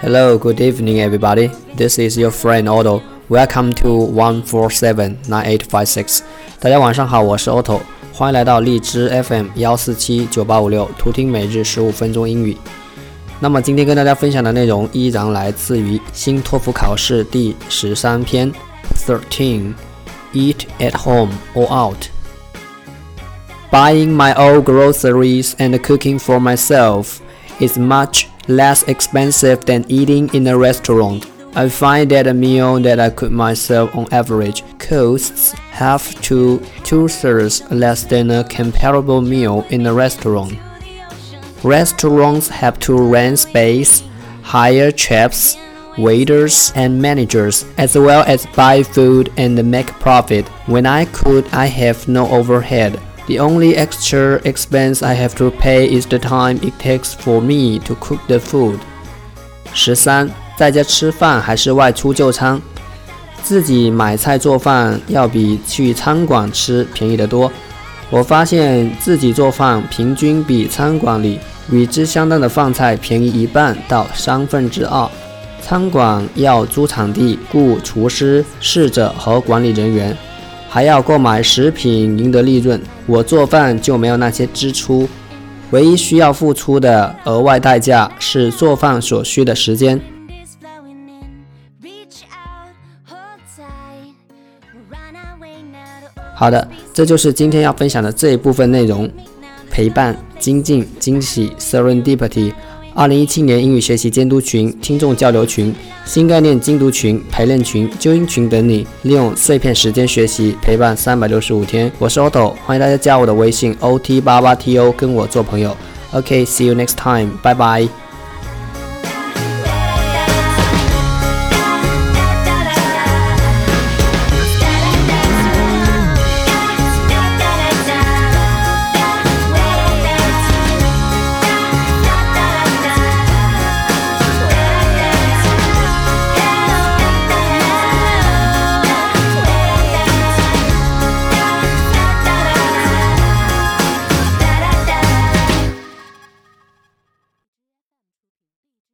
Hello, good evening, everybody. This is your friend Otto. Welcome to one four seven nine eight five six. 大家晚上好，我是 Otto，欢迎来到荔枝 FM 幺四七九八五六，图听每日十五分钟英语。那么今天跟大家分享的内容依然来自于新托福考试第十三篇，Thirteen, Eat at home or out. Buying my own groceries and cooking for myself is much less expensive than eating in a restaurant. I find that a meal that I cook myself on average costs half to two thirds less than a comparable meal in a restaurant. Restaurants have to rent space, hire chefs, waiters, and managers, as well as buy food and make profit. When I cook, I have no overhead. The only extra expense I have to pay is the time it takes for me to cook the food. 十三，在家吃饭还是外出就餐？自己买菜做饭要比去餐馆吃便宜得多。我发现自己做饭平均比餐馆里与之相当的饭菜便宜一半到三分之二。 餐馆要租场地、雇厨师、侍者和管理人员，还要购买食品赢得利润。我做饭就没有那些支出，唯一需要付出的额外代价是做饭所需的时间。好的，这就是今天要分享的这一部分内容：陪伴、精进、惊喜 （Serendipity）。二零一七年英语学习监督群、听众交流群、新概念精读群、陪练群、纠音群等你，利用碎片时间学习，陪伴三百六十五天。我是 Otto，欢迎大家加我的微信 OT 八八 TO 跟我做朋友。OK，see、you next time，拜拜。